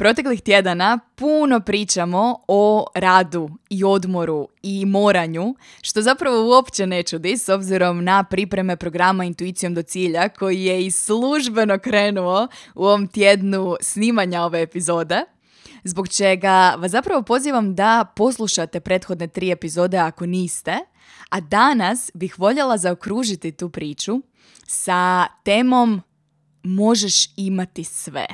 Proteklih tjedana puno pričamo o radu i odmoru i moranju, što zapravo uopće ne čudi s obzirom na pripreme programa Intuicijom do cilja koji je i službeno krenuo u ovom tjednu snimanja ove epizode. Zbog čega vas zapravo pozivam da poslušate prethodne tri epizode ako niste, a danas bih voljela zaokružiti tu priču sa temom možeš imati sve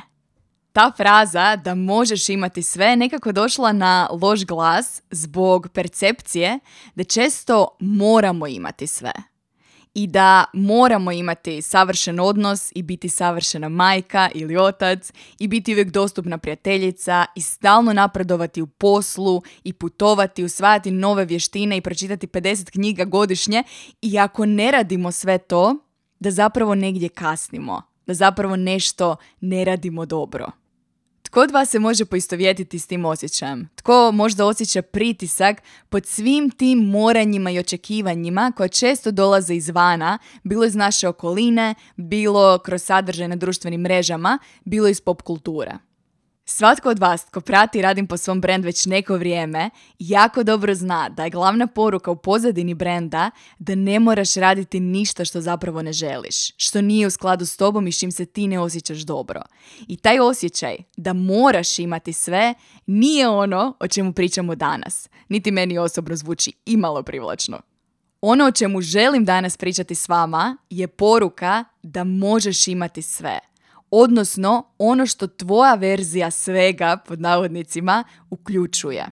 ta fraza da možeš imati sve nekako došla na loš glas zbog percepcije da često moramo imati sve. I da moramo imati savršen odnos i biti savršena majka ili otac i biti uvijek dostupna prijateljica i stalno napredovati u poslu i putovati, usvajati nove vještine i pročitati 50 knjiga godišnje i ako ne radimo sve to, da zapravo negdje kasnimo, da zapravo nešto ne radimo dobro. Tko od vas se može poistovjetiti s tim osjećajem? Tko možda osjeća pritisak pod svim tim moranjima i očekivanjima koja često dolaze izvana, bilo iz naše okoline, bilo kroz sadržaj na društvenim mrežama, bilo iz pop kulture? Svatko od vas tko prati radim po svom brand već neko vrijeme, jako dobro zna da je glavna poruka u pozadini brenda da ne moraš raditi ništa što zapravo ne želiš, što nije u skladu s tobom i s čim se ti ne osjećaš dobro. I taj osjećaj da moraš imati sve nije ono o čemu pričamo danas, niti meni osobno zvuči imalo privlačno. Ono o čemu želim danas pričati s vama je poruka da možeš imati sve – odnosno ono što tvoja verzija svega, pod navodnicima, uključuje.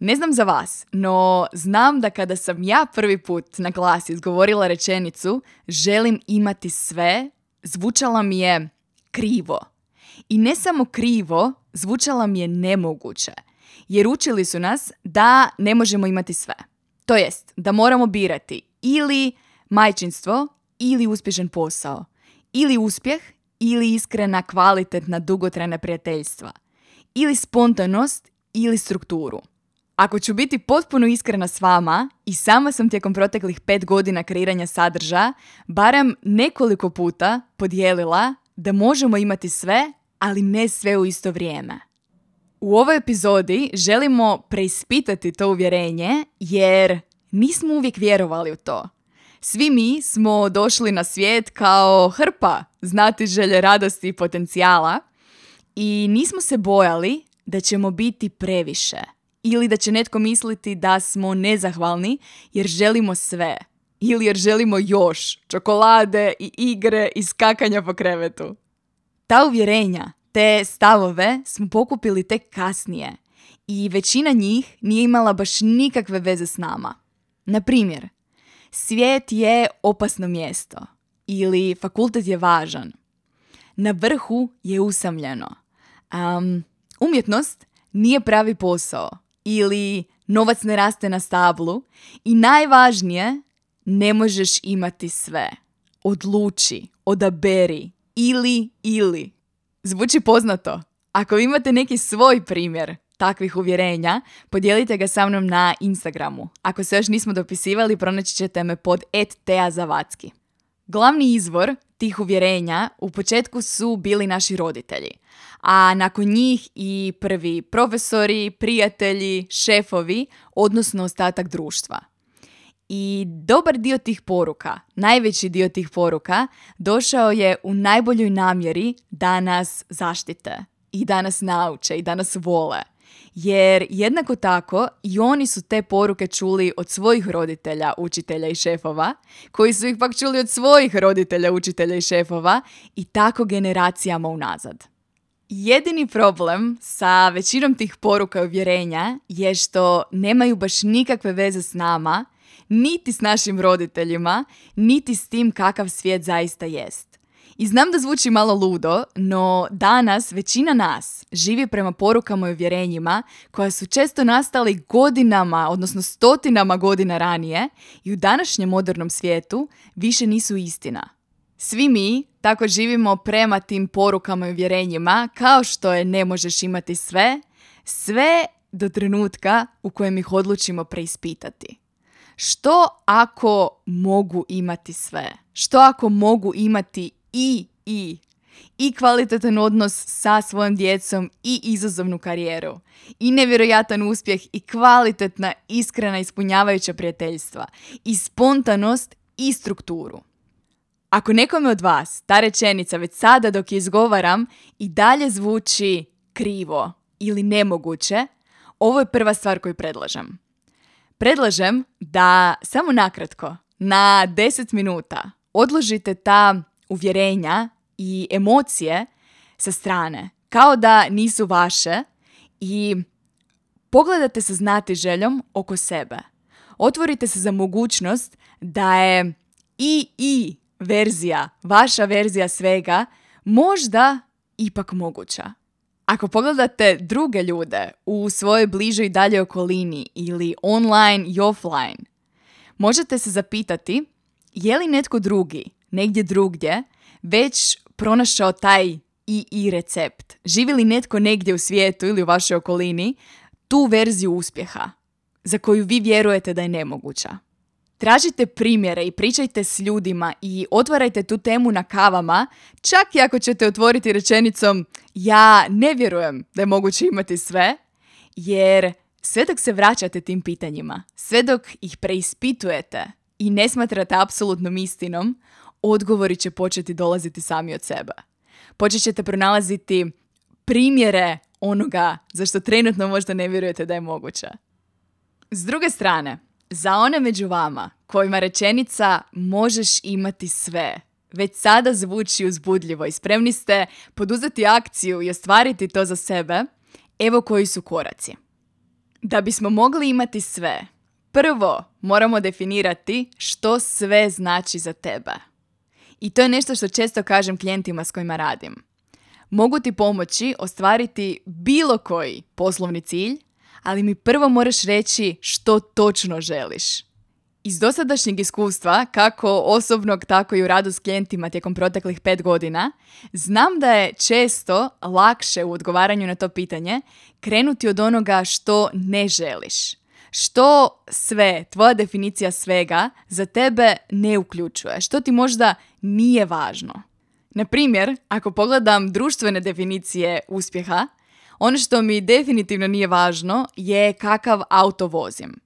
Ne znam za vas, no znam da kada sam ja prvi put na glas izgovorila rečenicu želim imati sve, zvučala mi je krivo. I ne samo krivo, zvučala mi je nemoguće. Jer učili su nas da ne možemo imati sve. To jest, da moramo birati ili majčinstvo ili uspješan posao. Ili uspjeh ili iskrena, kvalitetna, dugotrajna prijateljstva. Ili spontanost ili strukturu. Ako ću biti potpuno iskrena s vama, i sama sam tijekom proteklih pet godina kreiranja sadržaja, barem nekoliko puta podijelila da možemo imati sve, ali ne sve u isto vrijeme. U ovoj epizodi želimo preispitati to uvjerenje jer nismo uvijek vjerovali u to. Svi mi smo došli na svijet kao hrpa znati želje radosti i potencijala i nismo se bojali da ćemo biti previše ili da će netko misliti da smo nezahvalni jer želimo sve ili jer želimo još čokolade i igre i skakanja po krevetu. Ta uvjerenja, te stavove smo pokupili tek kasnije i većina njih nije imala baš nikakve veze s nama. Na primjer, Svijet je opasno mjesto ili fakultet je važan. Na vrhu je usamljeno. Um, umjetnost nije pravi posao ili novac ne raste na stablu i najvažnije, ne možeš imati sve. Odluči, odaberi, ili, ili. Zvuči poznato. Ako imate neki svoj primjer takvih uvjerenja, podijelite ga sa mnom na Instagramu. Ako se još nismo dopisivali, pronaći ćete me pod @teazavatski. Glavni izvor tih uvjerenja u početku su bili naši roditelji, a nakon njih i prvi profesori, prijatelji, šefovi, odnosno ostatak društva. I dobar dio tih poruka, najveći dio tih poruka, došao je u najboljoj namjeri da nas zaštite i da nas nauče i da nas vole – jer jednako tako i oni su te poruke čuli od svojih roditelja, učitelja i šefova, koji su ih pak čuli od svojih roditelja, učitelja i šefova i tako generacijama unazad. Jedini problem sa većinom tih poruka i uvjerenja je što nemaju baš nikakve veze s nama, niti s našim roditeljima, niti s tim kakav svijet zaista jest. I znam da zvuči malo ludo, no danas većina nas živi prema porukama i uvjerenjima koja su često nastali godinama, odnosno stotinama godina ranije i u današnjem modernom svijetu više nisu istina. Svi mi tako živimo prema tim porukama i uvjerenjima kao što je ne možeš imati sve, sve do trenutka u kojem ih odlučimo preispitati. Što ako mogu imati sve? Što ako mogu imati i i i kvalitetan odnos sa svojom djecom i izazovnu karijeru i nevjerojatan uspjeh i kvalitetna, iskrena, ispunjavajuća prijateljstva i spontanost i strukturu. Ako nekome od vas ta rečenica već sada dok je izgovaram i dalje zvuči krivo ili nemoguće, ovo je prva stvar koju predlažem. Predlažem da samo nakratko, na 10 minuta, odložite ta uvjerenja i emocije sa strane, kao da nisu vaše i pogledate se znati željom oko sebe. Otvorite se za mogućnost da je i i verzija, vaša verzija svega, možda ipak moguća. Ako pogledate druge ljude u svojoj bližoj i dalje okolini ili online i offline, možete se zapitati je li netko drugi, negdje drugdje, već pronašao taj i i recept. Živi li netko negdje u svijetu ili u vašoj okolini tu verziju uspjeha za koju vi vjerujete da je nemoguća? Tražite primjere i pričajte s ljudima i otvarajte tu temu na kavama, čak i ako ćete otvoriti rečenicom ja ne vjerujem da je moguće imati sve, jer sve dok se vraćate tim pitanjima, sve dok ih preispitujete i ne smatrate apsolutnom istinom, odgovori će početi dolaziti sami od sebe. Počet ćete pronalaziti primjere onoga za što trenutno možda ne vjerujete da je moguće. S druge strane, za one među vama kojima rečenica možeš imati sve, već sada zvuči uzbudljivo i spremni ste poduzeti akciju i ostvariti to za sebe, evo koji su koraci. Da bismo mogli imati sve, prvo moramo definirati što sve znači za tebe. I to je nešto što često kažem klijentima s kojima radim. Mogu ti pomoći ostvariti bilo koji poslovni cilj, ali mi prvo moraš reći što točno želiš. Iz dosadašnjeg iskustva, kako osobnog, tako i u radu s klijentima tijekom proteklih pet godina, znam da je često lakše u odgovaranju na to pitanje krenuti od onoga što ne želiš. Što sve, tvoja definicija svega, za tebe ne uključuje? Što ti možda nije važno? Na primjer, ako pogledam društvene definicije uspjeha, ono što mi definitivno nije važno je kakav auto vozim.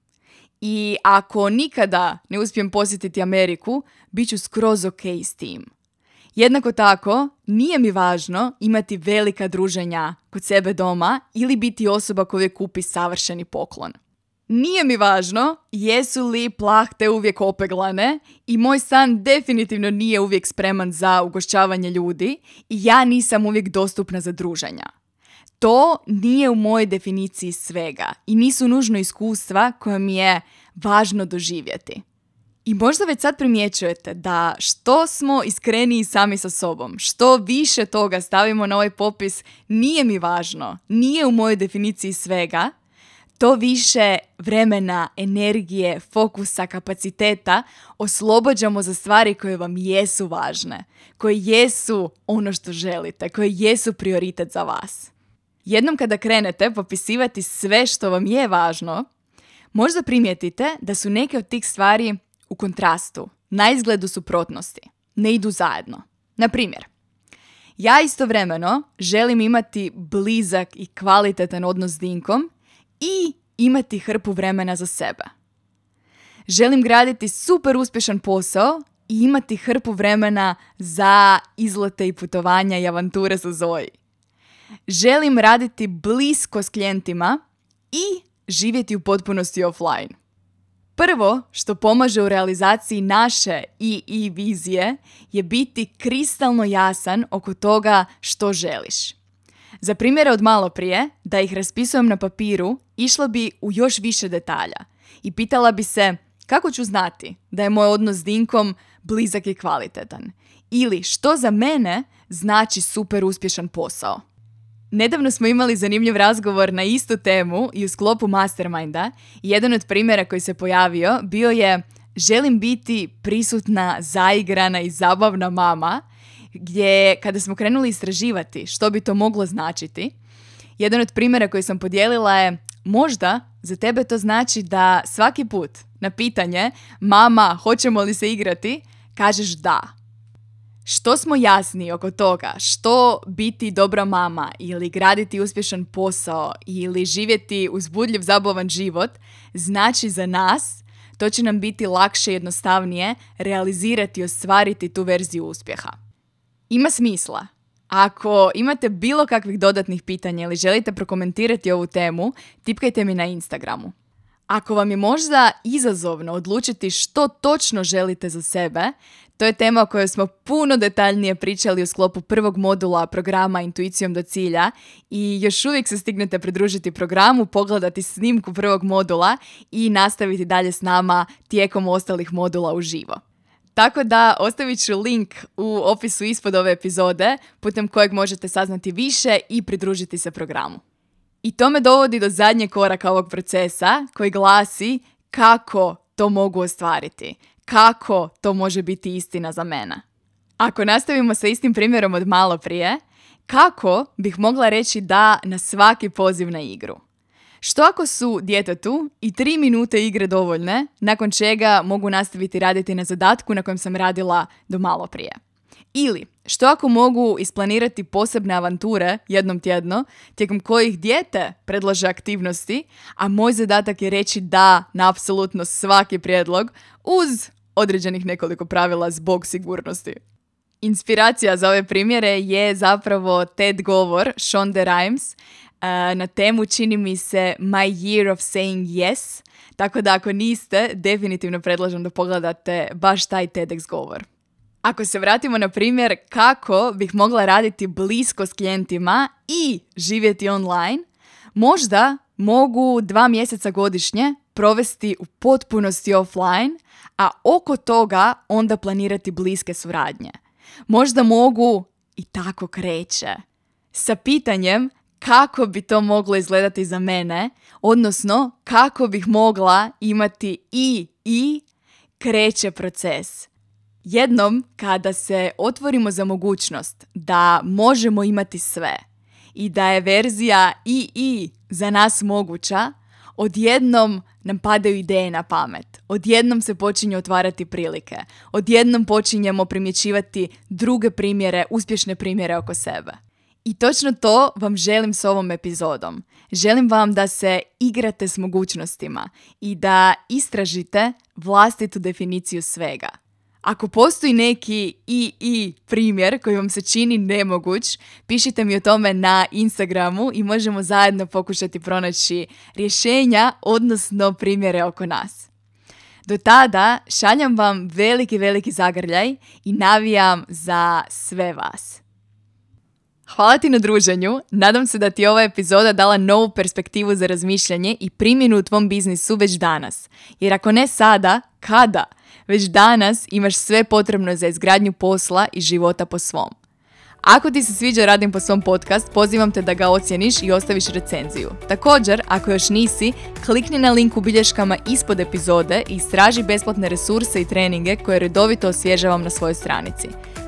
I ako nikada ne uspijem posjetiti Ameriku, bit ću skroz ok s tim. Jednako tako, nije mi važno imati velika druženja kod sebe doma ili biti osoba koja kupi savršeni poklon. Nije mi važno jesu li plahte uvijek opeglane i moj stan definitivno nije uvijek spreman za ugošćavanje ljudi i ja nisam uvijek dostupna za druženja. To nije u mojoj definiciji svega i nisu nužno iskustva koja mi je važno doživjeti. I možda već sad primjećujete da što smo iskreniji sami sa sobom, što više toga stavimo na ovaj popis, nije mi važno, nije u mojoj definiciji svega, to više vremena, energije, fokusa, kapaciteta oslobađamo za stvari koje vam jesu važne, koje jesu ono što želite, koje jesu prioritet za vas. Jednom kada krenete popisivati sve što vam je važno, možda primijetite da su neke od tih stvari u kontrastu, na izgledu suprotnosti, ne idu zajedno. Na primjer, ja istovremeno želim imati blizak i kvalitetan odnos s Dinkom i imati hrpu vremena za sebe. Želim graditi super uspješan posao i imati hrpu vremena za izlete i putovanja i avanture sa Zoji. Želim raditi blisko s klijentima i živjeti u potpunosti offline. Prvo što pomaže u realizaciji naše i i vizije je biti kristalno jasan oko toga što želiš. Za primjere od malo prije, da ih raspisujem na papiru, išla bi u još više detalja i pitala bi se kako ću znati da je moj odnos s Dinkom blizak i kvalitetan Ili što za mene znači super uspješan posao. Nedavno smo imali zanimljiv razgovor na istu temu i u sklopu Masterminda. Jedan od primjera koji se pojavio bio je želim biti prisutna, zaigrana i zabavna mama, gdje kada smo krenuli istraživati što bi to moglo značiti, jedan od primjera koji sam podijelila je možda za tebe to znači da svaki put na pitanje mama hoćemo li se igrati, kažeš da. Što smo jasni oko toga, što biti dobra mama ili graditi uspješan posao ili živjeti uzbudljiv zabavan život znači za nas, to će nam biti lakše i jednostavnije realizirati i ostvariti tu verziju uspjeha. Ima smisla. Ako imate bilo kakvih dodatnih pitanja ili želite prokomentirati ovu temu, tipkajte mi na Instagramu. Ako vam je možda izazovno odlučiti što točno želite za sebe, to je tema o kojoj smo puno detaljnije pričali u sklopu prvog modula programa Intuicijom do cilja i još uvijek se stignete pridružiti programu, pogledati snimku prvog modula i nastaviti dalje s nama tijekom ostalih modula uživo. Tako da ostavit ću link u opisu ispod ove epizode putem kojeg možete saznati više i pridružiti se programu. I to me dovodi do zadnjeg koraka ovog procesa koji glasi kako to mogu ostvariti, kako to može biti istina za mene. Ako nastavimo sa istim primjerom od malo prije, kako bih mogla reći da na svaki poziv na igru? Što ako su djetetu i tri minute igre dovoljne, nakon čega mogu nastaviti raditi na zadatku na kojem sam radila do malo prije? Ili, što ako mogu isplanirati posebne avanture jednom tjedno, tijekom kojih dijete predlaže aktivnosti, a moj zadatak je reći da na apsolutno svaki prijedlog uz određenih nekoliko pravila zbog sigurnosti. Inspiracija za ove primjere je zapravo TED govor Shonda Rhimes na temu čini mi se My Year of Saying Yes, tako da ako niste, definitivno predlažem da pogledate baš taj TEDx govor. Ako se vratimo na primjer kako bih mogla raditi blisko s klijentima i živjeti online, možda mogu dva mjeseca godišnje provesti u potpunosti offline, a oko toga onda planirati bliske suradnje. Možda mogu i tako kreće. Sa pitanjem kako bi to moglo izgledati za mene, odnosno kako bih mogla imati i i kreće proces. Jednom kada se otvorimo za mogućnost da možemo imati sve i da je verzija i i za nas moguća, odjednom nam padaju ideje na pamet. Odjednom se počinju otvarati prilike. Odjednom počinjemo primjećivati druge primjere, uspješne primjere oko sebe. I točno to vam želim s ovom epizodom. Želim vam da se igrate s mogućnostima i da istražite vlastitu definiciju svega. Ako postoji neki i i primjer koji vam se čini nemoguć, pišite mi o tome na Instagramu i možemo zajedno pokušati pronaći rješenja, odnosno primjere oko nas. Do tada šaljam vam veliki, veliki zagrljaj i navijam za sve vas. Hvala ti na druženju, nadam se da ti je ova epizoda dala novu perspektivu za razmišljanje i primjenu u tvom biznisu već danas. Jer ako ne sada, kada? Već danas imaš sve potrebno za izgradnju posla i života po svom. Ako ti se sviđa Radim po svom podcast, pozivam te da ga ocijeniš i ostaviš recenziju. Također, ako još nisi, klikni na link u bilješkama ispod epizode i istraži besplatne resurse i treninge koje redovito osvježavam na svojoj stranici.